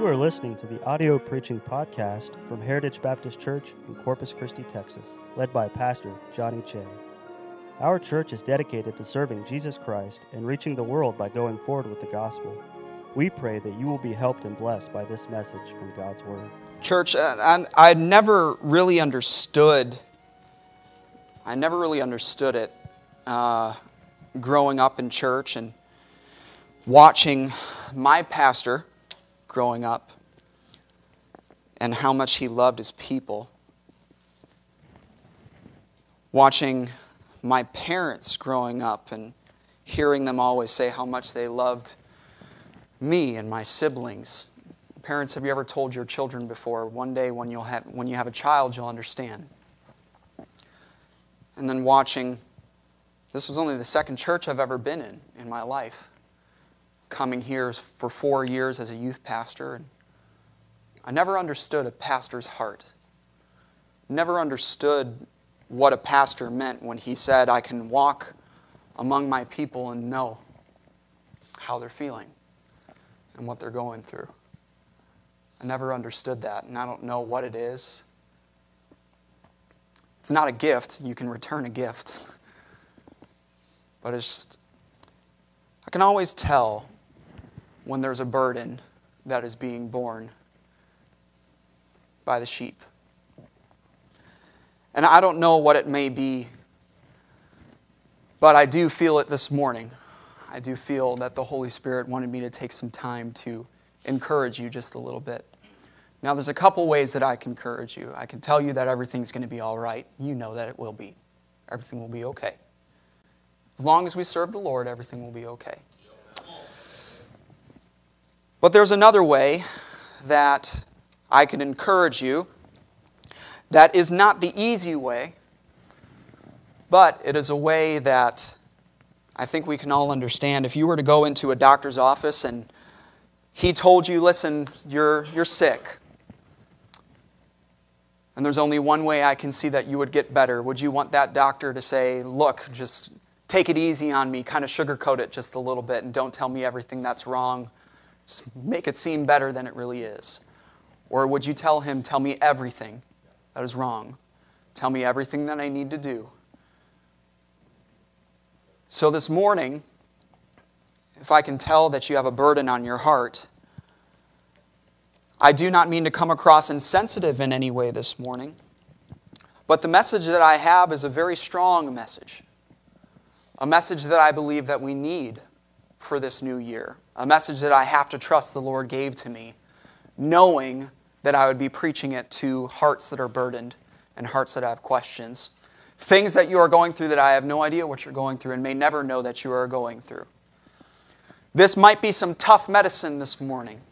You are listening to the audio preaching podcast from Heritage Baptist Church in Corpus Christi, Texas, led by Pastor Johnny Che. Our church is dedicated to serving Jesus Christ and reaching the world by going forward with the gospel. We pray that you will be helped and blessed by this message from God's Word. Church, uh, I never really understood. I never really understood it uh, growing up in church and watching my pastor growing up and how much he loved his people. Watching my parents growing up and hearing them always say how much they loved me and my siblings. Parents, have you ever told your children before, one day when, you'll have, when you have a child, you'll understand? And then watching, this was only the second church I've ever been in in my life coming here for four years as a youth pastor. And I never understood a pastor's heart. Never understood what a pastor meant when he said, I can walk among my people and know how they're feeling and what they're going through. I never understood that, and I don't know what it is. It's not a gift. You can return a gift. But it's just, I can always tell when there's a burden that is being borne by the sheep. And I don't know what it may be, but I do feel it this morning. I do feel that the Holy Spirit wanted me to take some time to encourage you just a little bit. Now, there's a couple ways that I can encourage you. I can tell you that everything's going to be all right. You know that it will be. Everything will be okay. As long as we serve the Lord, everything will be okay. But there's another way that I can encourage you that is not the easy way, but it is a way that I think we can all understand. If you were to go into a doctor's office and he told you, listen, you're, you're sick, and there's only one way I can see that you would get better, would you want that doctor to say, look, just take it easy on me, kind of sugarcoat it just a little bit, and don't tell me everything that's wrong? Just make it seem better than it really is. Or would you tell him, tell me everything that is wrong? Tell me everything that I need to do. So this morning, if I can tell that you have a burden on your heart, I do not mean to come across insensitive in any way this morning, but the message that I have is a very strong message. A message that I believe that we need for this new year. A message that I have to trust the Lord gave to me, knowing that I would be preaching it to hearts that are burdened and hearts that have questions. Things that you are going through that I have no idea what you're going through and may never know that you are going through. This might be some tough medicine this morning,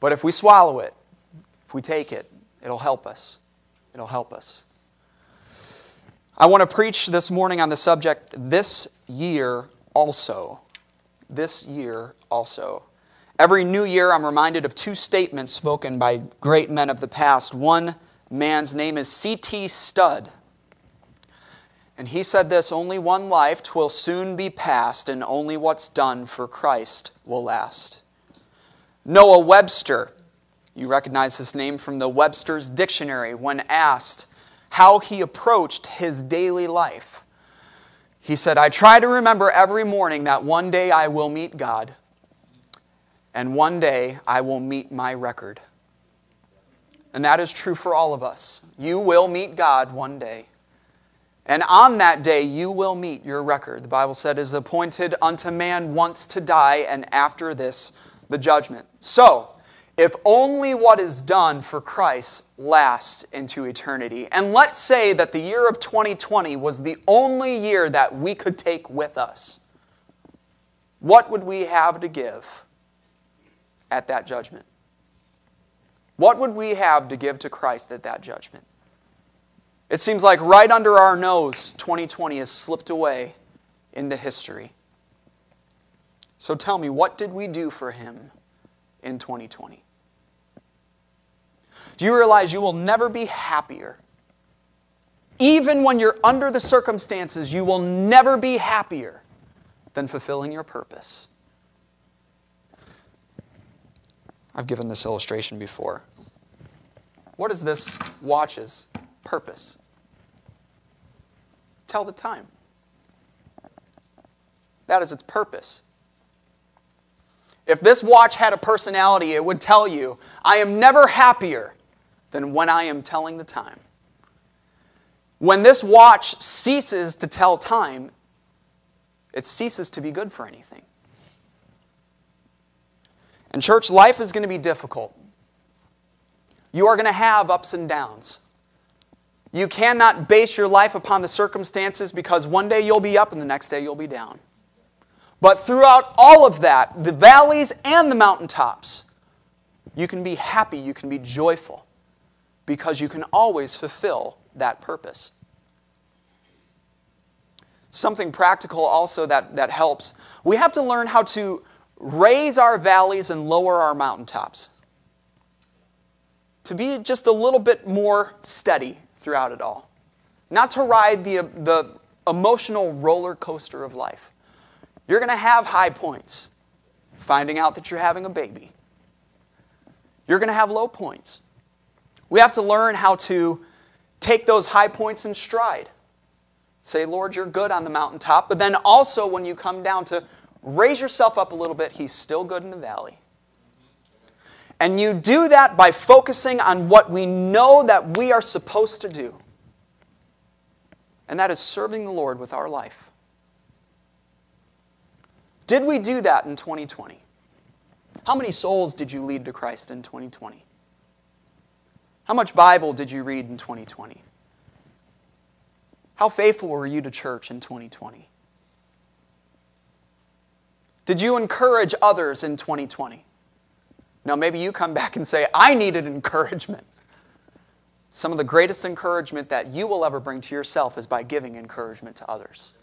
but if we swallow it, if we take it, it'll help us. It'll help us. I want to preach this morning on the subject this year also this year also. Every new year, I'm reminded of two statements spoken by great men of the past. One man's name is C.T. Studd. And he said this Only one life twill soon be past, and only what's done for Christ will last. Noah Webster, you recognize his name from the Webster's Dictionary, when asked how he approached his daily life. He said, I try to remember every morning that one day I will meet God, and one day I will meet my record. And that is true for all of us. You will meet God one day. And on that day, you will meet your record. The Bible said, is appointed unto man once to die, and after this, the judgment. So, if only what is done for Christ lasts into eternity. And let's say that the year of 2020 was the only year that we could take with us. What would we have to give at that judgment? What would we have to give to Christ at that judgment? It seems like right under our nose, 2020 has slipped away into history. So tell me, what did we do for him in 2020? Do you realize you will never be happier? Even when you're under the circumstances, you will never be happier than fulfilling your purpose. I've given this illustration before. What is this watch's purpose? Tell the time. That is its purpose. If this watch had a personality, it would tell you, I am never happier than when I am telling the time. When this watch ceases to tell time, it ceases to be good for anything. And church life is going to be difficult. You are going to have ups and downs. You cannot base your life upon the circumstances because one day you'll be up and the next day you'll be down. But throughout all of that, the valleys and the mountaintops, you can be happy, you can be joyful, because you can always fulfill that purpose. Something practical also that, that helps. We have to learn how to raise our valleys and lower our mountaintops. To be just a little bit more steady throughout it all. Not to ride the, the emotional roller coaster of life. You're going to have high points, finding out that you're having a baby. You're going to have low points. We have to learn how to take those high points in stride. Say, Lord, you're good on the mountaintop, but then also when you come down to raise yourself up a little bit, He's still good in the valley. And you do that by focusing on what we know that we are supposed to do. And that is serving the Lord with our life. Did we do that in 2020? How many souls did you lead to Christ in 2020? How much Bible did you read in 2020? How faithful were you to church in 2020? Did you encourage others in 2020? Now, maybe you come back and say, I needed encouragement. Some of the greatest encouragement that you will ever bring to yourself is by giving encouragement to others.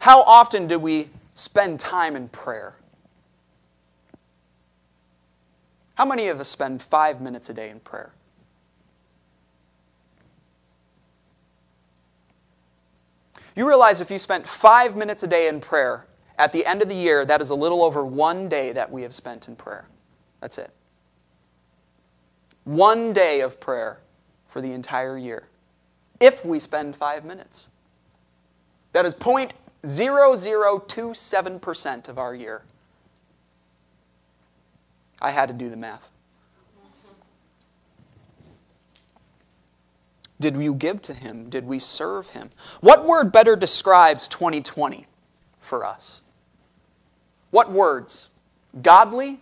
How often do we spend time in prayer? How many of us spend five minutes a day in prayer? You realize if you spent five minutes a day in prayer, at the end of the year, that is a little over one day that we have spent in prayer. That's it. One day of prayer for the entire year. If we spend five minutes. That is 0.0027% of our year. I had to do the math. Did you give to him? Did we serve him? What word better describes 2020 for us? What words? Godly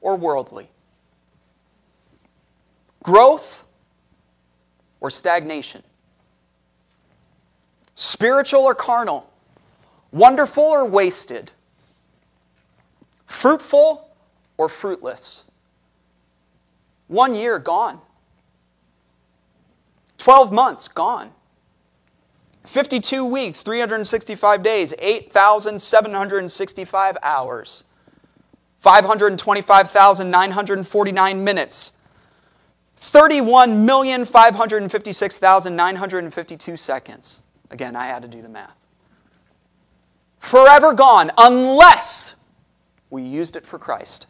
or worldly? Growth or stagnation? Spiritual or carnal? Wonderful or wasted? Fruitful or fruitless? One year gone. 12 months gone. 52 weeks, 365 days, 8,765 hours, 525,949 minutes, 31,556,952 seconds. Again, I had to do the math forever gone unless we used it for Christ.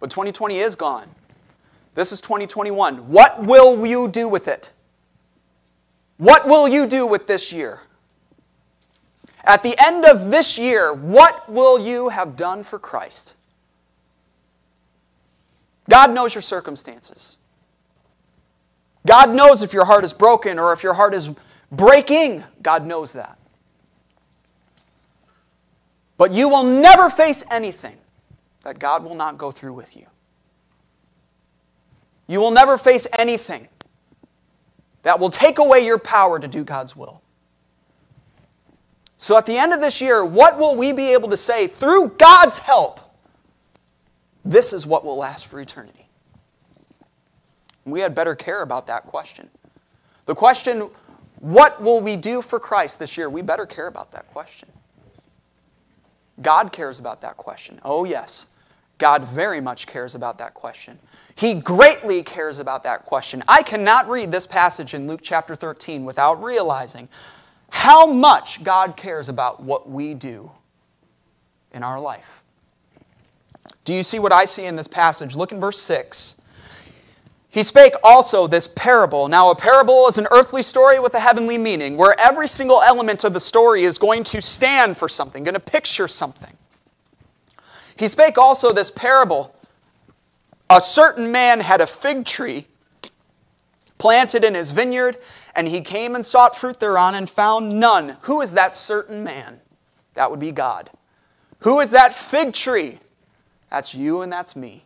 But 2020 is gone. This is 2021. What will you do with it? What will you do with this year? At the end of this year, what will you have done for Christ? God knows your circumstances. God knows if your heart is broken or if your heart is breaking. God knows that. But you will never face anything that God will not go through with you. You will never face anything that will take away your power to do God's will. So at the end of this year, what will we be able to say through God's help? This is what will last for eternity. We had better care about that question. The question what will we do for Christ this year? We better care about that question. God cares about that question. Oh, yes. God very much cares about that question. He greatly cares about that question. I cannot read this passage in Luke chapter 13 without realizing how much God cares about what we do in our life. Do you see what I see in this passage? Look in verse 6. He spake also this parable. Now, a parable is an earthly story with a heavenly meaning, where every single element of the story is going to stand for something, going to picture something. He spake also this parable. A certain man had a fig tree planted in his vineyard, and he came and sought fruit thereon and found none. Who is that certain man? That would be God. Who is that fig tree? That's you and that's me.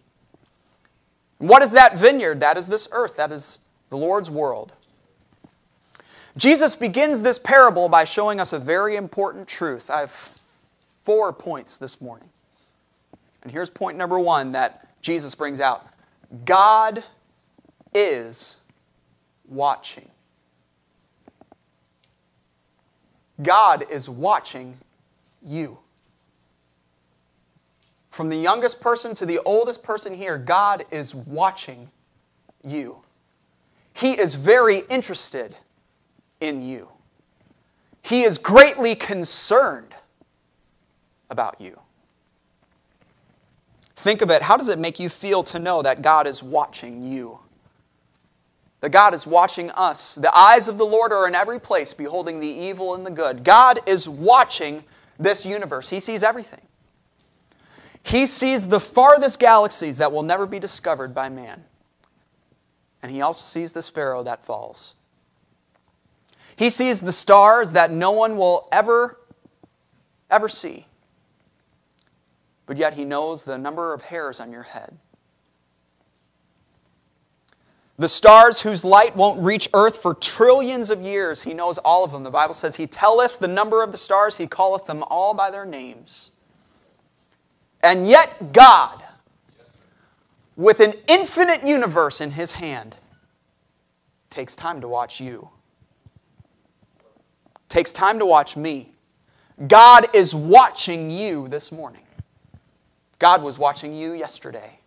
And what is that vineyard? That is this earth. That is the Lord's world. Jesus begins this parable by showing us a very important truth. I have four points this morning. And here's point number one that Jesus brings out God is watching. God is watching you. From the youngest person to the oldest person here, God is watching you. He is very interested in you. He is greatly concerned about you. Think of it. How does it make you feel to know that God is watching you? That God is watching us. The eyes of the Lord are in every place, beholding the evil and the good. God is watching this universe, He sees everything. He sees the farthest galaxies that will never be discovered by man. And He also sees the sparrow that falls. He sees the stars that no one will ever, ever see. But yet He knows the number of hairs on your head. The stars whose light won't reach earth for trillions of years, he knows all of them. The Bible says, He telleth the number of the stars, He calleth them all by their names. And yet, God, with an infinite universe in His hand, takes time to watch you, takes time to watch me. God is watching you this morning. God was watching you yesterday.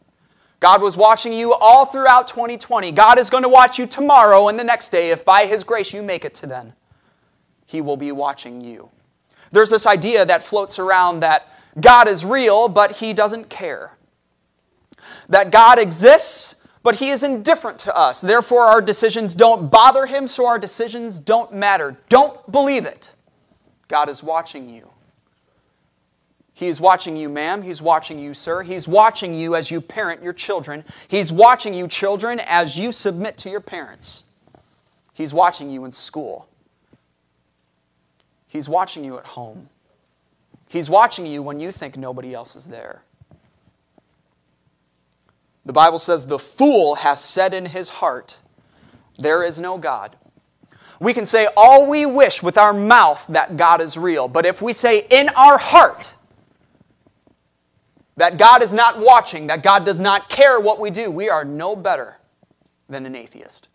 God was watching you all throughout 2020. God is going to watch you tomorrow and the next day if by His grace you make it to then. He will be watching you. There's this idea that floats around that God is real, but He doesn't care. That God exists, but He is indifferent to us. Therefore, our decisions don't bother Him, so our decisions don't matter. Don't believe it. God is watching you. He is watching you, ma'am. He's watching you, sir. He's watching you as you parent your children. He's watching you, children, as you submit to your parents. He's watching you in school. He's watching you at home. He's watching you when you think nobody else is there. The Bible says, The fool has said in his heart, There is no God. We can say all we wish with our mouth that God is real, but if we say in our heart, that God is not watching, that God does not care what we do, we are no better than an atheist.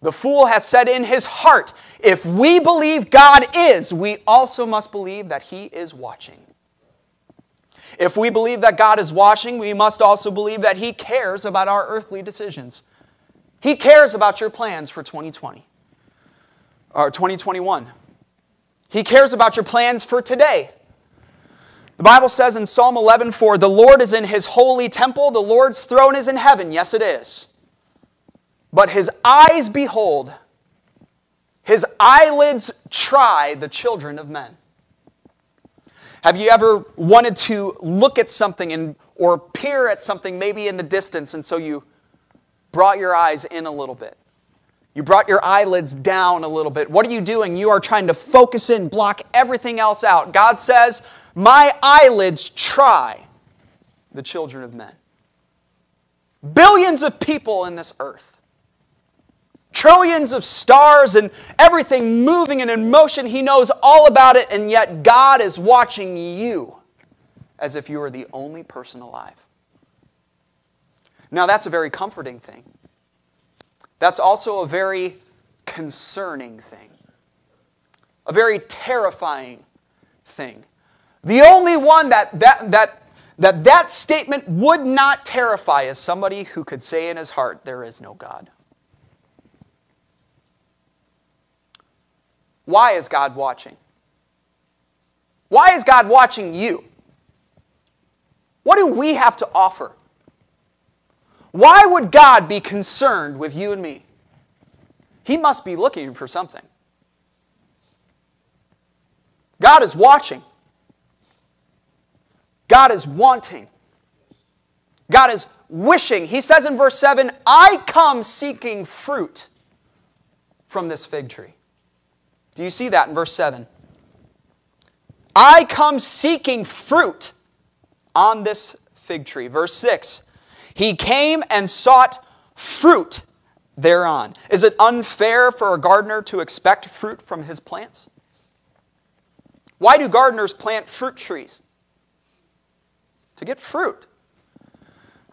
The fool has said in his heart, if we believe God is, we also must believe that he is watching. If we believe that God is watching, we must also believe that he cares about our earthly decisions. He cares about your plans for 2020 or 2021. He cares about your plans for today. The Bible says in Psalm 11, "For the Lord is in his holy temple, the Lord's throne is in heaven. Yes, it is. But his eyes behold, his eyelids try the children of men. Have you ever wanted to look at something and, or peer at something maybe in the distance, and so you brought your eyes in a little bit? You brought your eyelids down a little bit. What are you doing? You are trying to focus in, block everything else out. God says, My eyelids try the children of men. Billions of people in this earth, trillions of stars, and everything moving and in motion. He knows all about it, and yet God is watching you as if you were the only person alive. Now, that's a very comforting thing. That's also a very concerning thing, a very terrifying thing. The only one that that, that, that that statement would not terrify is somebody who could say in his heart, There is no God. Why is God watching? Why is God watching you? What do we have to offer? Why would God be concerned with you and me? He must be looking for something. God is watching. God is wanting. God is wishing. He says in verse 7 I come seeking fruit from this fig tree. Do you see that in verse 7? I come seeking fruit on this fig tree. Verse 6 He came and sought fruit thereon. Is it unfair for a gardener to expect fruit from his plants? Why do gardeners plant fruit trees? To get fruit.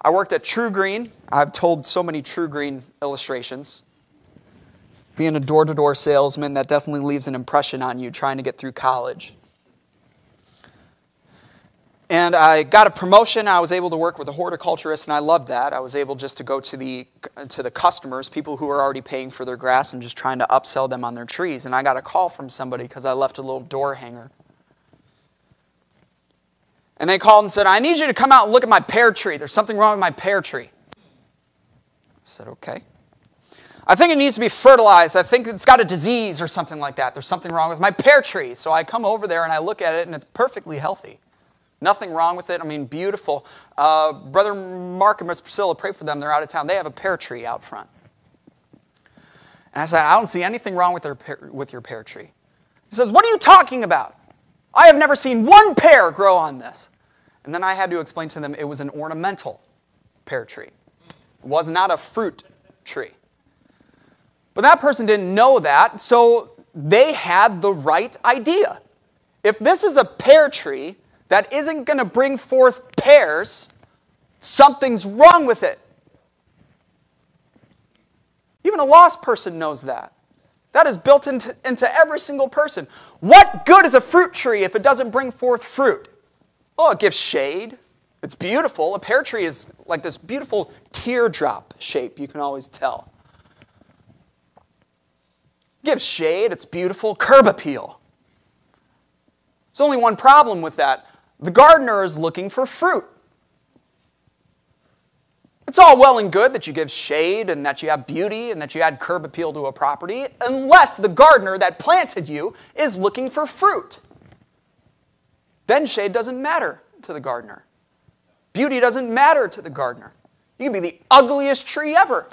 I worked at TruGreen. I've told so many TruGreen illustrations. Being a door to door salesman, that definitely leaves an impression on you trying to get through college. And I got a promotion. I was able to work with a horticulturist, and I loved that. I was able just to go to the, to the customers, people who are already paying for their grass, and just trying to upsell them on their trees. And I got a call from somebody because I left a little door hanger. And they called and said, I need you to come out and look at my pear tree. There's something wrong with my pear tree. I said, okay. I think it needs to be fertilized. I think it's got a disease or something like that. There's something wrong with my pear tree. So I come over there and I look at it, and it's perfectly healthy. Nothing wrong with it. I mean, beautiful. Uh, Brother Mark and Miss Priscilla, pray for them. They're out of town. They have a pear tree out front. And I said, I don't see anything wrong with, their pear, with your pear tree. He says, What are you talking about? I have never seen one pear grow on this. And then I had to explain to them it was an ornamental pear tree, it was not a fruit tree. But that person didn't know that, so they had the right idea. If this is a pear tree, that isn't going to bring forth pears, something's wrong with it. Even a lost person knows that. That is built into, into every single person. What good is a fruit tree if it doesn't bring forth fruit? Oh, it gives shade. It's beautiful. A pear tree is like this beautiful teardrop shape, you can always tell. Gives shade, it's beautiful. Curb appeal. There's only one problem with that the gardener is looking for fruit. It's all well and good that you give shade and that you have beauty and that you add curb appeal to a property, unless the gardener that planted you is looking for fruit. Then shade doesn't matter to the gardener. Beauty doesn't matter to the gardener. You can be the ugliest tree ever.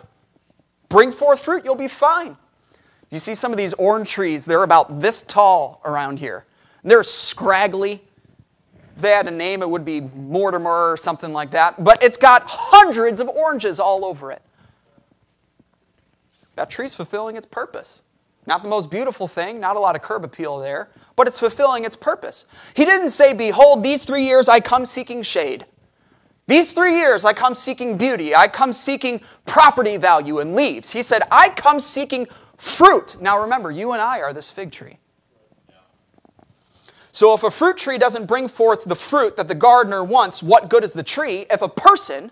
Bring forth fruit, you'll be fine. You see some of these orange trees, they're about this tall around here. They're scraggly, they had a name, it would be Mortimer or something like that. But it's got hundreds of oranges all over it. That tree's fulfilling its purpose. Not the most beautiful thing, not a lot of curb appeal there, but it's fulfilling its purpose. He didn't say, Behold, these three years I come seeking shade. These three years I come seeking beauty. I come seeking property value and leaves. He said, I come seeking fruit. Now remember, you and I are this fig tree. So if a fruit tree doesn't bring forth the fruit that the gardener wants, what good is the tree? If a person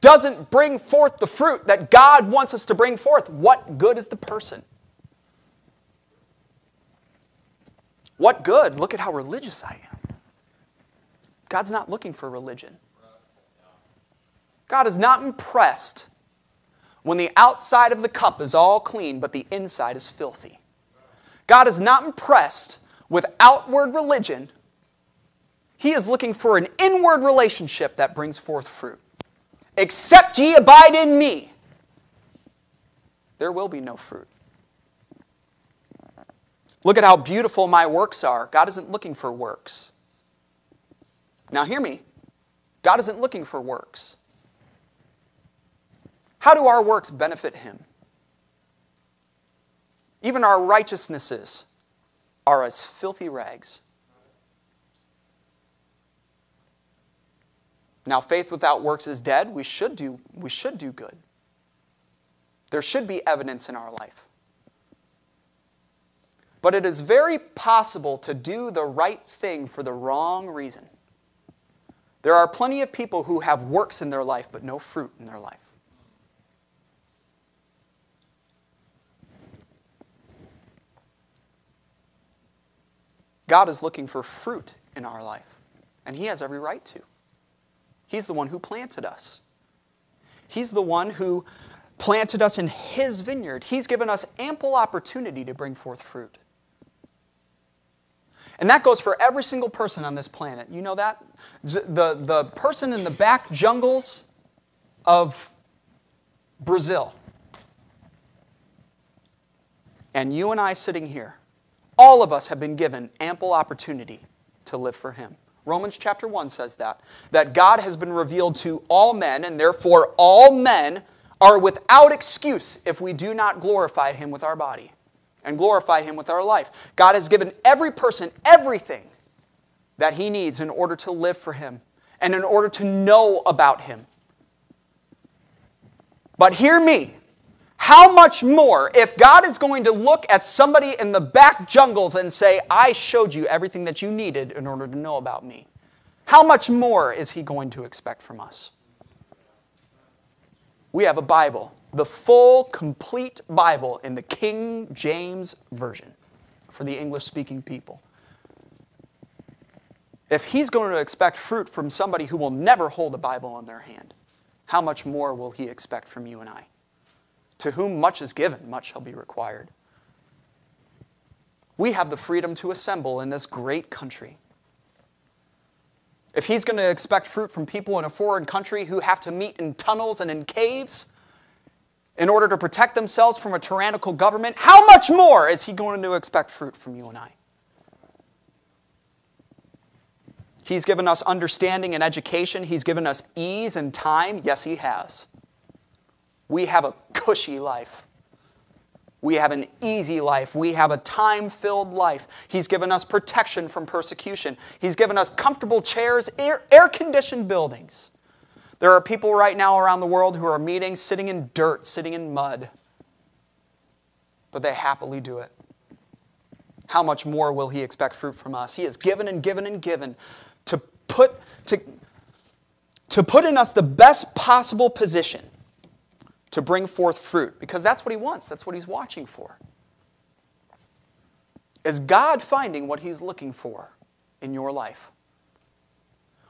doesn't bring forth the fruit that God wants us to bring forth, what good is the person? What good? Look at how religious I am. God's not looking for religion. God is not impressed when the outside of the cup is all clean, but the inside is filthy. God is not impressed with outward religion, he is looking for an inward relationship that brings forth fruit. Except ye abide in me, there will be no fruit. Look at how beautiful my works are. God isn't looking for works. Now, hear me. God isn't looking for works. How do our works benefit Him? Even our righteousnesses are as filthy rags. Now, faith without works is dead. We should do, we should do good. There should be evidence in our life. But it is very possible to do the right thing for the wrong reason. There are plenty of people who have works in their life but no fruit in their life. God is looking for fruit in our life, and He has every right to. He's the one who planted us. He's the one who planted us in His vineyard. He's given us ample opportunity to bring forth fruit. And that goes for every single person on this planet. You know that? The, the person in the back jungles of Brazil, and you and I sitting here, all of us have been given ample opportunity to live for Him. Romans chapter 1 says that. That God has been revealed to all men, and therefore all men are without excuse if we do not glorify Him with our body and glorify Him with our life. God has given every person everything that he needs in order to live for Him and in order to know about Him. But hear me. How much more if God is going to look at somebody in the back jungles and say, I showed you everything that you needed in order to know about me? How much more is He going to expect from us? We have a Bible, the full, complete Bible in the King James Version for the English speaking people. If He's going to expect fruit from somebody who will never hold a Bible in their hand, how much more will He expect from you and I? To whom much is given, much shall be required. We have the freedom to assemble in this great country. If he's going to expect fruit from people in a foreign country who have to meet in tunnels and in caves in order to protect themselves from a tyrannical government, how much more is he going to expect fruit from you and I? He's given us understanding and education. He's given us ease and time. Yes, He has. We have a cushy life. We have an easy life. We have a time filled life. He's given us protection from persecution. He's given us comfortable chairs, air conditioned buildings. There are people right now around the world who are meeting sitting in dirt, sitting in mud, but they happily do it. How much more will He expect fruit from us? He has given and given and given to put, to, to put in us the best possible position to bring forth fruit because that's what he wants, that's what he's watching for. Is God finding what he's looking for in your life?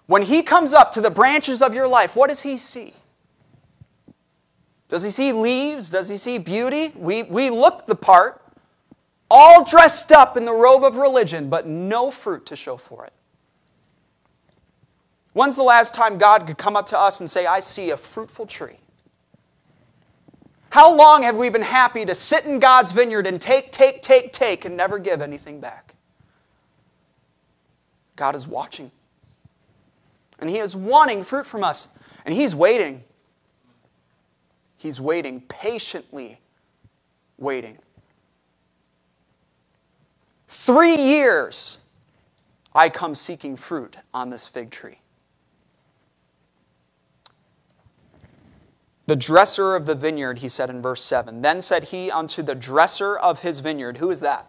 When he comes up to the branches of your life, what does he see? Does he see leaves? Does he see beauty? We, we look the part, all dressed up in the robe of religion, but no fruit to show for it. When's the last time God could come up to us and say, I see a fruitful tree? How long have we been happy to sit in God's vineyard and take, take, take, take, and never give anything back? God is watching. And He is wanting fruit from us. And He's waiting. He's waiting, patiently waiting. Three years I come seeking fruit on this fig tree. The dresser of the vineyard, he said in verse 7. Then said he unto the dresser of his vineyard, Who is that?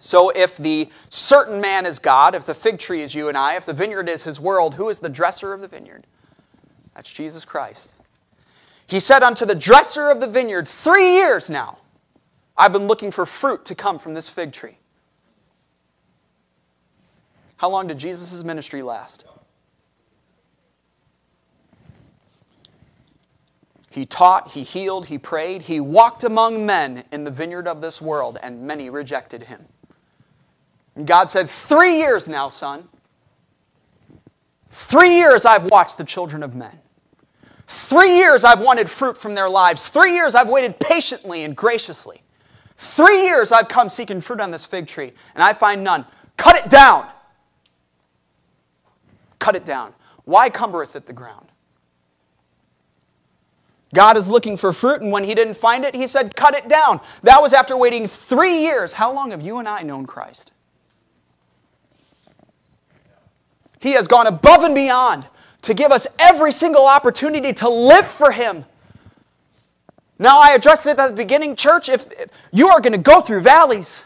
So if the certain man is God, if the fig tree is you and I, if the vineyard is his world, who is the dresser of the vineyard? That's Jesus Christ. He said unto the dresser of the vineyard, Three years now I've been looking for fruit to come from this fig tree. How long did Jesus' ministry last? He taught, he healed, he prayed, he walked among men in the vineyard of this world, and many rejected him. And God said, Three years now, son. Three years I've watched the children of men. Three years I've wanted fruit from their lives. Three years I've waited patiently and graciously. Three years I've come seeking fruit on this fig tree, and I find none. Cut it down. Cut it down. Why cumbereth it the ground? God is looking for fruit, and when he didn't find it, he said, Cut it down. That was after waiting three years. How long have you and I known Christ? He has gone above and beyond to give us every single opportunity to live for him. Now, I addressed it at the beginning, church. If, if you are going to go through valleys,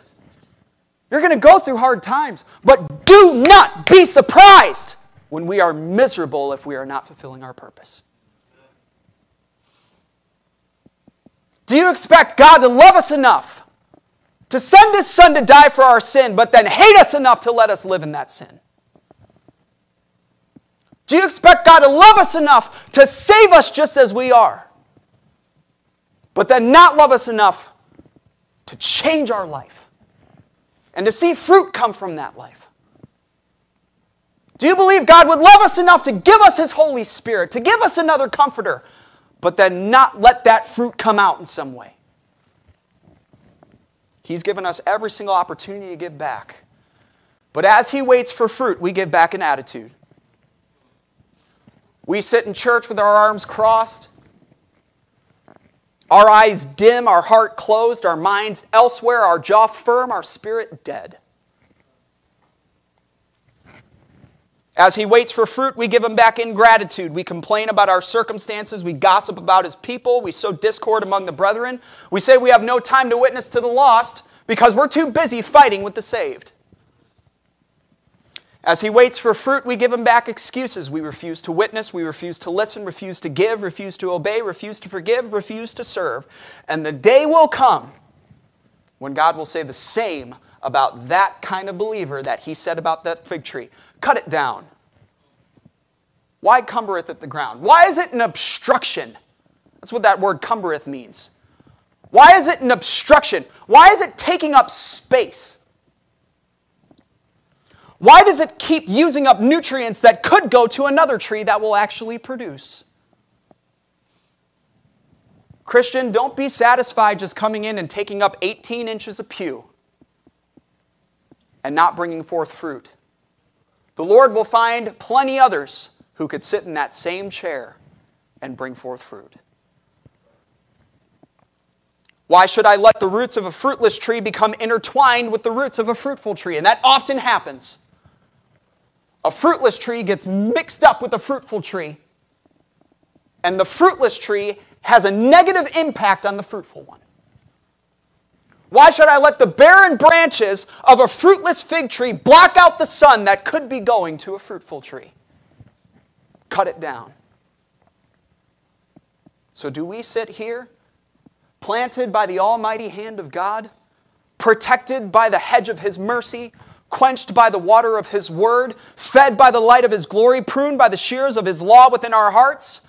you're going to go through hard times, but do not be surprised when we are miserable if we are not fulfilling our purpose. Do you expect God to love us enough to send his son to die for our sin, but then hate us enough to let us live in that sin? Do you expect God to love us enough to save us just as we are? But then not love us enough to change our life and to see fruit come from that life? Do you believe God would love us enough to give us His Holy Spirit, to give us another comforter, but then not let that fruit come out in some way? He's given us every single opportunity to give back. But as He waits for fruit, we give back an attitude. We sit in church with our arms crossed, our eyes dim, our heart closed, our minds elsewhere, our jaw firm, our spirit dead. As he waits for fruit, we give him back ingratitude. We complain about our circumstances. We gossip about his people. We sow discord among the brethren. We say we have no time to witness to the lost because we're too busy fighting with the saved. As he waits for fruit, we give him back excuses. We refuse to witness, we refuse to listen, refuse to give, refuse to obey, refuse to forgive, refuse to serve. And the day will come when God will say the same about that kind of believer that he said about that fig tree. Cut it down. Why cumbereth it the ground? Why is it an obstruction? That's what that word cumbereth means. Why is it an obstruction? Why is it taking up space? Why does it keep using up nutrients that could go to another tree that will actually produce? Christian, don't be satisfied just coming in and taking up 18 inches of pew and not bringing forth fruit. The Lord will find plenty others who could sit in that same chair and bring forth fruit. Why should I let the roots of a fruitless tree become intertwined with the roots of a fruitful tree? And that often happens. A fruitless tree gets mixed up with a fruitful tree, and the fruitless tree has a negative impact on the fruitful one. Why should I let the barren branches of a fruitless fig tree block out the sun that could be going to a fruitful tree? Cut it down. So, do we sit here, planted by the almighty hand of God, protected by the hedge of His mercy, quenched by the water of His word, fed by the light of His glory, pruned by the shears of His law within our hearts,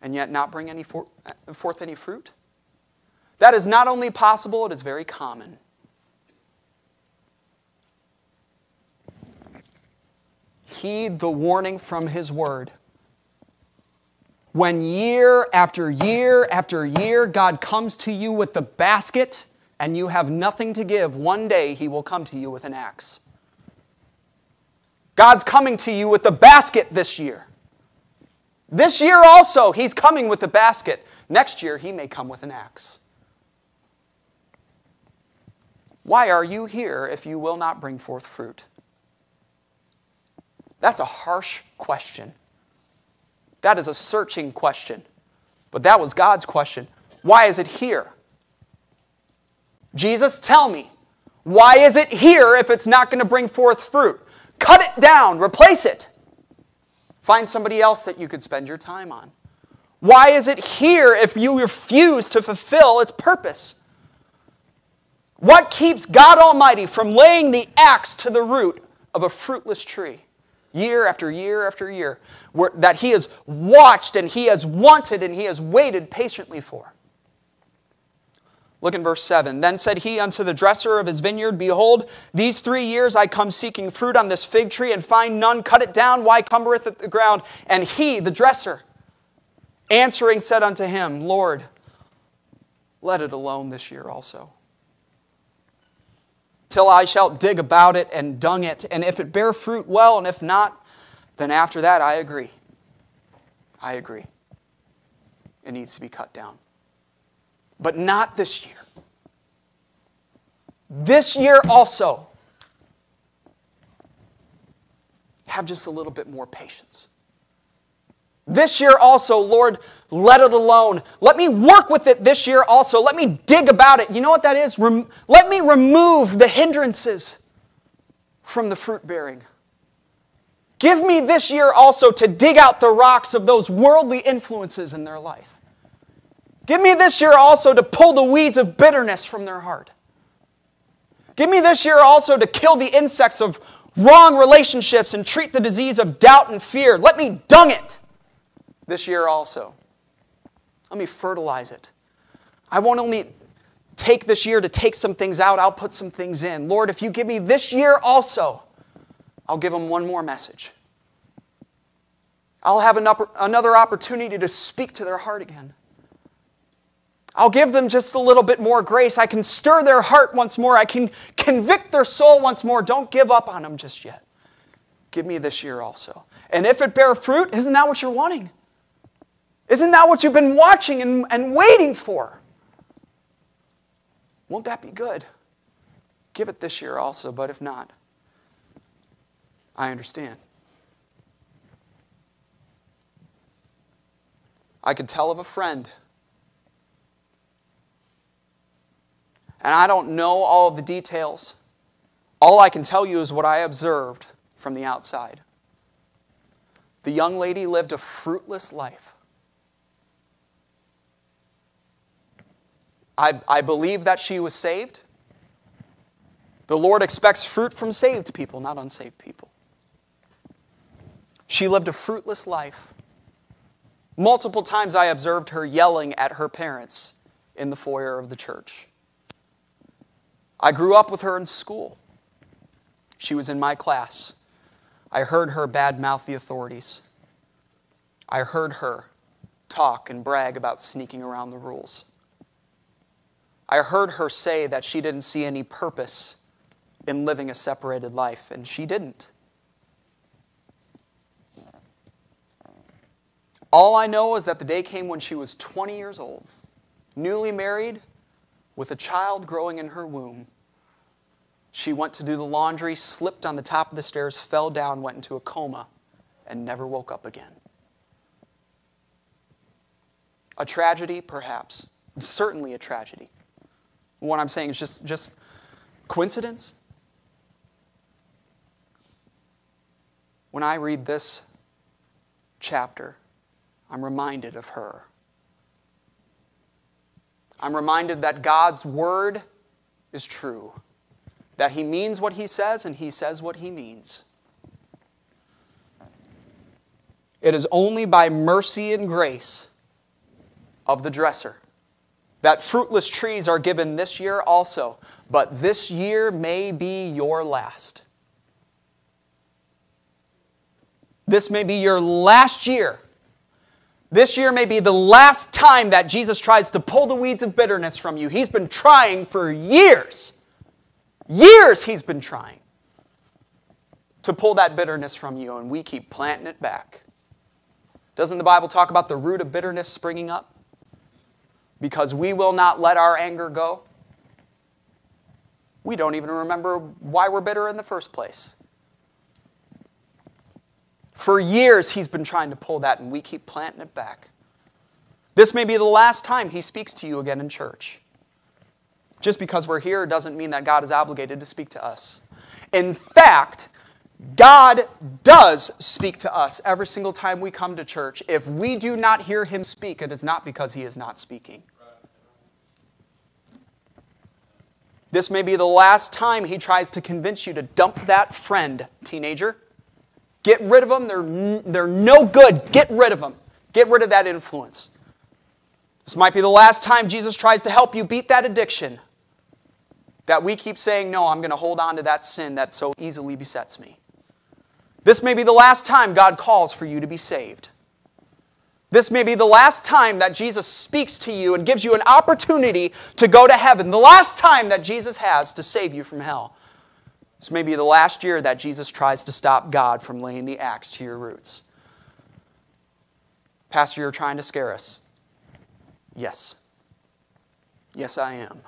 and yet not bring any for, forth any fruit? That is not only possible, it is very common. Heed the warning from His word. When year after year after year God comes to you with the basket, and you have nothing to give, one day he will come to you with an axe. God's coming to you with the basket this year. This year also, he's coming with the basket. Next year, he may come with an axe. Why are you here if you will not bring forth fruit? That's a harsh question. That is a searching question. But that was God's question. Why is it here? Jesus, tell me, why is it here if it's not going to bring forth fruit? Cut it down, replace it. Find somebody else that you could spend your time on. Why is it here if you refuse to fulfill its purpose? What keeps God Almighty from laying the axe to the root of a fruitless tree? Year after year after year, where, that he has watched and he has wanted and he has waited patiently for. Look in verse 7. Then said he unto the dresser of his vineyard, Behold, these three years I come seeking fruit on this fig tree, and find none. Cut it down. Why cumbereth it the ground? And he, the dresser, answering, said unto him, Lord, let it alone this year also. Till I shall dig about it and dung it, and if it bear fruit, well, and if not, then after that I agree. I agree. It needs to be cut down but not this year. This year also, have just a little bit more patience. This year also, Lord, let it alone. Let me work with it this year also. Let me dig about it. You know what that is? Rem- let me remove the hindrances from the fruit bearing. Give me this year also to dig out the rocks of those worldly influences in their life. Give me this year also to pull the weeds of bitterness from their heart. Give me this year also to kill the insects of wrong relationships and treat the disease of doubt and fear. Let me dung it this year also. Let me fertilize it. I won't only take this year to take some things out, I'll put some things in. Lord, if you give me this year also, I'll give them one more message. I'll have another opportunity to speak to their heart again. I'll give them just a little bit more grace. I can stir their heart once more. I can convict their soul once more. Don't give up on them just yet. Give me this year also. And if it bear fruit, isn't that what you're wanting? Isn't that what you've been watching and, and waiting for? Won't that be good? Give it this year also, but if not, I understand. I could tell of a friend And I don't know all of the details. All I can tell you is what I observed from the outside. The young lady lived a fruitless life. I, I believe that she was saved. The Lord expects fruit from saved people, not unsaved people. She lived a fruitless life. Multiple times I observed her yelling at her parents in the foyer of the church. I grew up with her in school. She was in my class. I heard her badmouth the authorities. I heard her talk and brag about sneaking around the rules. I heard her say that she didn't see any purpose in living a separated life, and she didn't. All I know is that the day came when she was 20 years old, newly married, with a child growing in her womb, she went to do the laundry, slipped on the top of the stairs, fell down, went into a coma, and never woke up again. A tragedy, perhaps. Certainly a tragedy. What I'm saying is just, just coincidence? When I read this chapter, I'm reminded of her. I'm reminded that God's word is true that he means what he says and he says what he means. It is only by mercy and grace of the dresser that fruitless trees are given this year also, but this year may be your last. This may be your last year. This year may be the last time that Jesus tries to pull the weeds of bitterness from you. He's been trying for years. Years he's been trying to pull that bitterness from you, and we keep planting it back. Doesn't the Bible talk about the root of bitterness springing up? Because we will not let our anger go. We don't even remember why we're bitter in the first place. For years, he's been trying to pull that, and we keep planting it back. This may be the last time he speaks to you again in church. Just because we're here doesn't mean that God is obligated to speak to us. In fact, God does speak to us every single time we come to church. If we do not hear Him speak, it is not because He is not speaking. This may be the last time He tries to convince you to dump that friend, teenager. Get rid of them. They're, they're no good. Get rid of them. Get rid of that influence. This might be the last time Jesus tries to help you beat that addiction. That we keep saying, no, I'm going to hold on to that sin that so easily besets me. This may be the last time God calls for you to be saved. This may be the last time that Jesus speaks to you and gives you an opportunity to go to heaven. The last time that Jesus has to save you from hell. This may be the last year that Jesus tries to stop God from laying the axe to your roots. Pastor, you're trying to scare us. Yes. Yes, I am.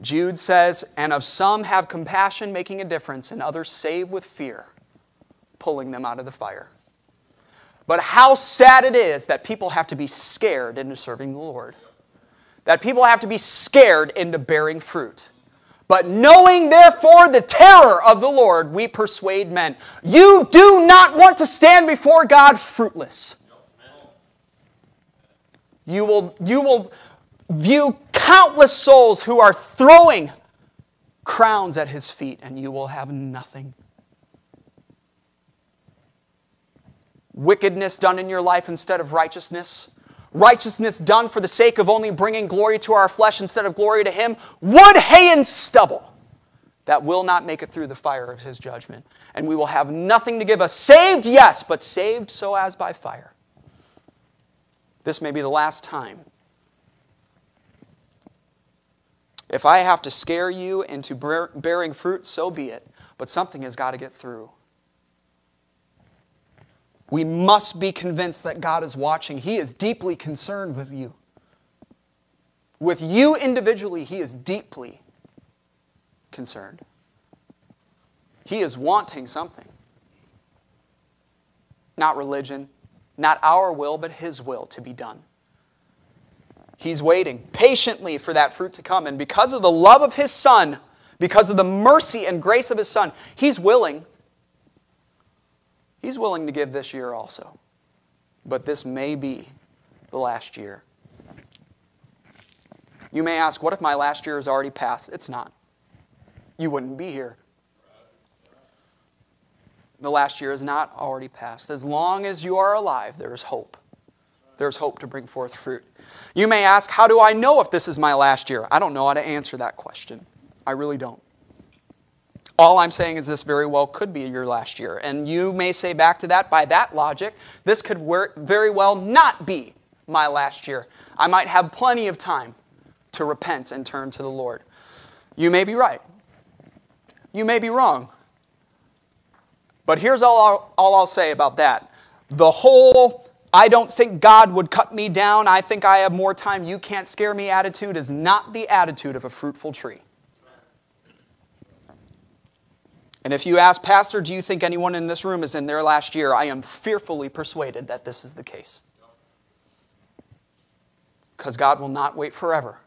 Jude says, And of some have compassion, making a difference, and others save with fear, pulling them out of the fire. But how sad it is that people have to be scared into serving the Lord. That people have to be scared into bearing fruit. But knowing therefore the terror of the Lord, we persuade men. You do not want to stand before God fruitless. You will, you will view countless souls who are throwing crowns at his feet, and you will have nothing. Wickedness done in your life instead of righteousness, righteousness done for the sake of only bringing glory to our flesh instead of glory to him, wood, hay, and stubble that will not make it through the fire of his judgment. And we will have nothing to give us. Saved, yes, but saved so as by fire. This may be the last time. If I have to scare you into bearing fruit, so be it. But something has got to get through. We must be convinced that God is watching. He is deeply concerned with you. With you individually, He is deeply concerned. He is wanting something. Not religion, not our will, but His will to be done. He's waiting patiently for that fruit to come. And because of the love of His Son, because of the mercy and grace of His Son, He's willing. He's willing to give this year also. But this may be the last year. You may ask, what if my last year has already passed? It's not you wouldn't be here. The last year is not already passed. As long as you are alive, there is hope. There's hope to bring forth fruit. You may ask, How do I know if this is my last year? I don't know how to answer that question. I really don't. All I'm saying is this very well could be your last year. And you may say back to that, by that logic, this could very well not be my last year. I might have plenty of time to repent and turn to the Lord. You may be right. You may be wrong. But here's all I'll, all I'll say about that. The whole, I don't think God would cut me down, I think I have more time, you can't scare me attitude is not the attitude of a fruitful tree. And if you ask, Pastor, do you think anyone in this room is in their last year? I am fearfully persuaded that this is the case. Because God will not wait forever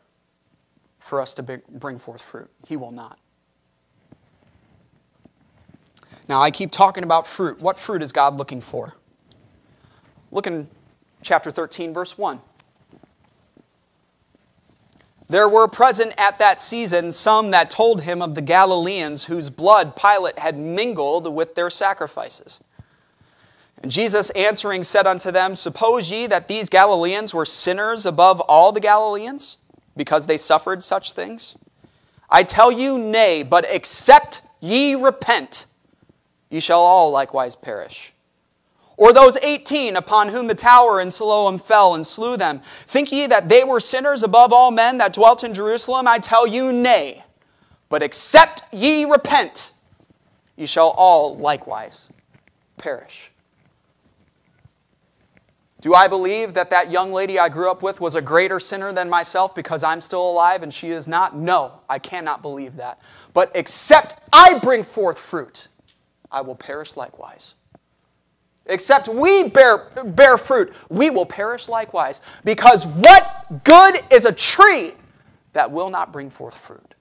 for us to bring forth fruit. He will not. Now, I keep talking about fruit. What fruit is God looking for? Look in chapter 13, verse 1. There were present at that season some that told him of the Galileans whose blood Pilate had mingled with their sacrifices. And Jesus answering said unto them, Suppose ye that these Galileans were sinners above all the Galileans, because they suffered such things? I tell you, nay, but except ye repent, ye shall all likewise perish. Or those eighteen upon whom the tower in Siloam fell and slew them, think ye that they were sinners above all men that dwelt in Jerusalem? I tell you, nay. But except ye repent, ye shall all likewise perish. Do I believe that that young lady I grew up with was a greater sinner than myself because I'm still alive and she is not? No, I cannot believe that. But except I bring forth fruit, I will perish likewise. Except we bear, bear fruit, we will perish likewise. Because what good is a tree that will not bring forth fruit?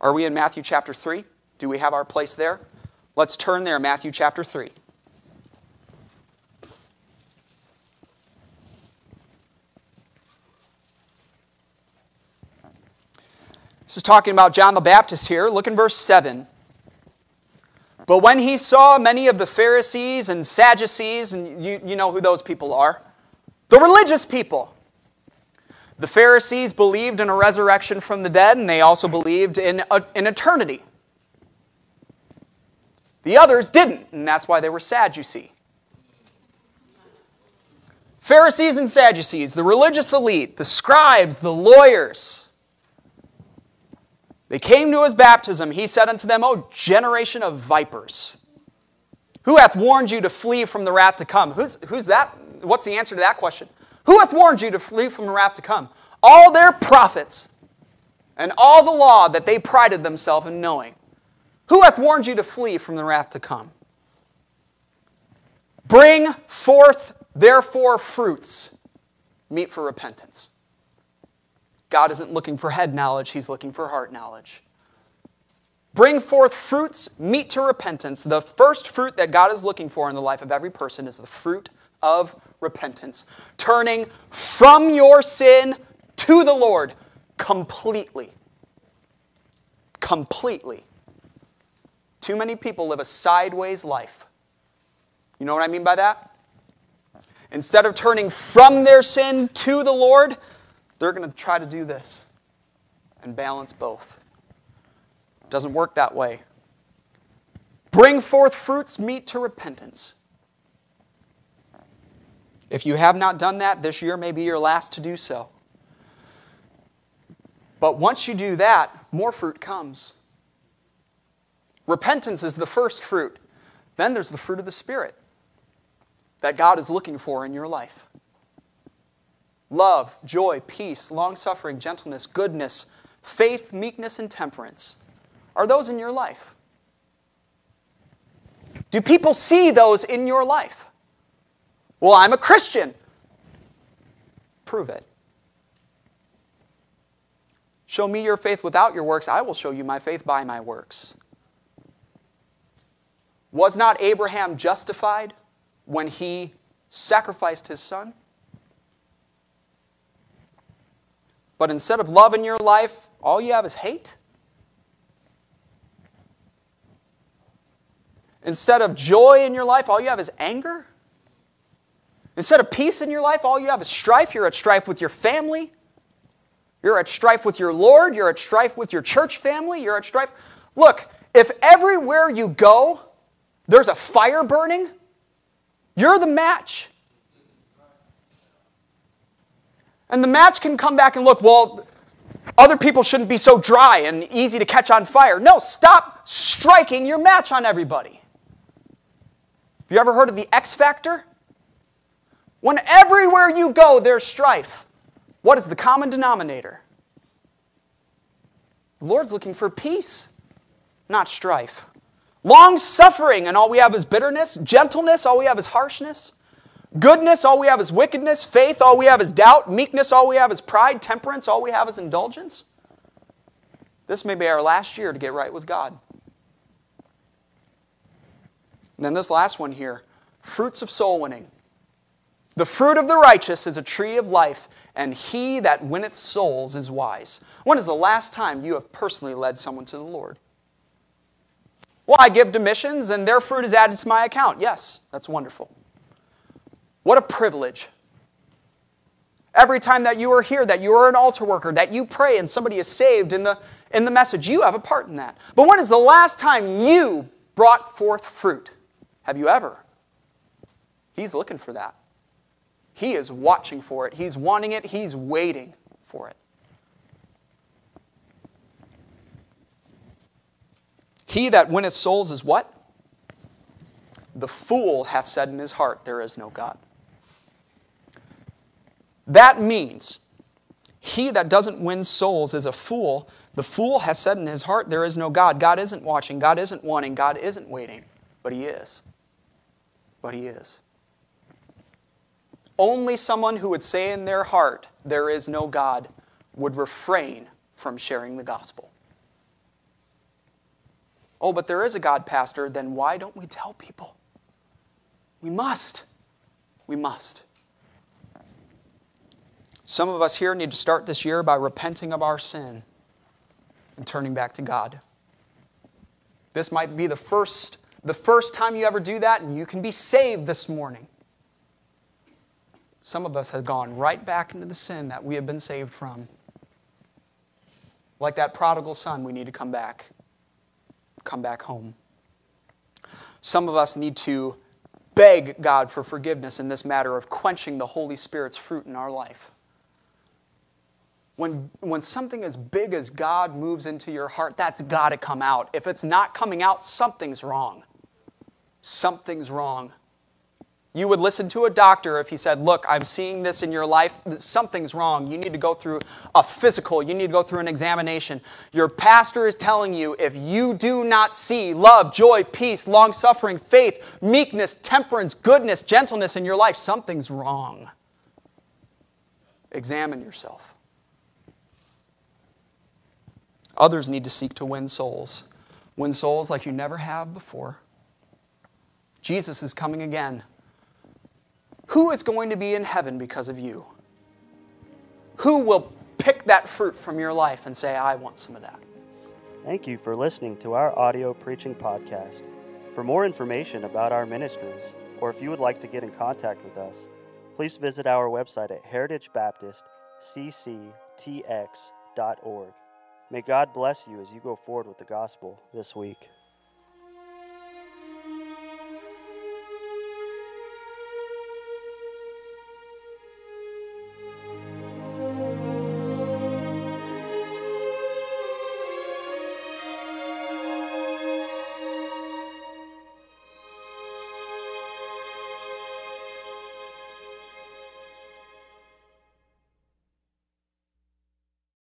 Are we in Matthew chapter 3? Do we have our place there? Let's turn there, Matthew chapter 3. This is talking about John the Baptist here. Look in verse 7. But when he saw many of the Pharisees and Sadducees, and you, you know who those people are, the religious people. The Pharisees believed in a resurrection from the dead, and they also believed in, a, in eternity. The others didn't, and that's why they were sad, you see. Pharisees and Sadducees, the religious elite, the scribes, the lawyers, they came to his baptism. He said unto them, O generation of vipers, who hath warned you to flee from the wrath to come? Who's, who's that? What's the answer to that question? Who hath warned you to flee from the wrath to come? All their prophets and all the law that they prided themselves in knowing. Who hath warned you to flee from the wrath to come? Bring forth, therefore, fruits meet for repentance. God isn't looking for head knowledge, He's looking for heart knowledge. Bring forth fruits, meet to repentance. The first fruit that God is looking for in the life of every person is the fruit of repentance. Turning from your sin to the Lord completely. completely. Too many people live a sideways life. You know what I mean by that? Instead of turning from their sin to the Lord, they're going to try to do this and balance both. It doesn't work that way. Bring forth fruits meet to repentance. If you have not done that, this year may be your last to do so. But once you do that, more fruit comes. Repentance is the first fruit. Then there's the fruit of the Spirit that God is looking for in your life love, joy, peace, long suffering, gentleness, goodness, faith, meekness, and temperance. Are those in your life? Do people see those in your life? Well, I'm a Christian. Prove it. Show me your faith without your works, I will show you my faith by my works. Was not Abraham justified when he sacrificed his son? But instead of love in your life, all you have is hate? Instead of joy in your life, all you have is anger? Instead of peace in your life, all you have is strife. You're at strife with your family. You're at strife with your Lord. You're at strife with your church family. You're at strife. Look, if everywhere you go there's a fire burning, you're the match. And the match can come back and look, well, other people shouldn't be so dry and easy to catch on fire. No, stop striking your match on everybody. Have you ever heard of the X Factor? When everywhere you go there's strife, what is the common denominator? The Lord's looking for peace, not strife. Long suffering, and all we have is bitterness. Gentleness, all we have is harshness. Goodness, all we have is wickedness. Faith, all we have is doubt. Meekness, all we have is pride. Temperance, all we have is indulgence. This may be our last year to get right with God. And then this last one here fruits of soul winning. The fruit of the righteous is a tree of life, and he that winneth souls is wise. When is the last time you have personally led someone to the Lord? Well, I give to missions, and their fruit is added to my account. Yes, that's wonderful. What a privilege. Every time that you are here, that you are an altar worker, that you pray and somebody is saved in the, in the message, you have a part in that. But when is the last time you brought forth fruit? Have you ever? He's looking for that. He is watching for it. He's wanting it. He's waiting for it. He that winneth souls is what? The fool hath said in his heart, There is no God. That means he that doesn't win souls is a fool. The fool has said in his heart, There is no God. God isn't watching. God isn't wanting. God isn't waiting. But he is. But he is. Only someone who would say in their heart, There is no God, would refrain from sharing the gospel. Oh, but there is a God, Pastor, then why don't we tell people? We must. We must. Some of us here need to start this year by repenting of our sin and turning back to God. This might be the first, the first time you ever do that, and you can be saved this morning. Some of us have gone right back into the sin that we have been saved from. Like that prodigal son, we need to come back. Come back home. Some of us need to beg God for forgiveness in this matter of quenching the Holy Spirit's fruit in our life. When, when something as big as God moves into your heart, that's got to come out. If it's not coming out, something's wrong. Something's wrong. You would listen to a doctor if he said, Look, I'm seeing this in your life. Something's wrong. You need to go through a physical, you need to go through an examination. Your pastor is telling you if you do not see love, joy, peace, long suffering, faith, meekness, temperance, goodness, gentleness in your life, something's wrong. Examine yourself. Others need to seek to win souls, win souls like you never have before. Jesus is coming again. Who is going to be in heaven because of you? Who will pick that fruit from your life and say, I want some of that? Thank you for listening to our audio preaching podcast. For more information about our ministries, or if you would like to get in contact with us, please visit our website at heritagebaptistcctx.org. May God bless you as you go forward with the gospel this week.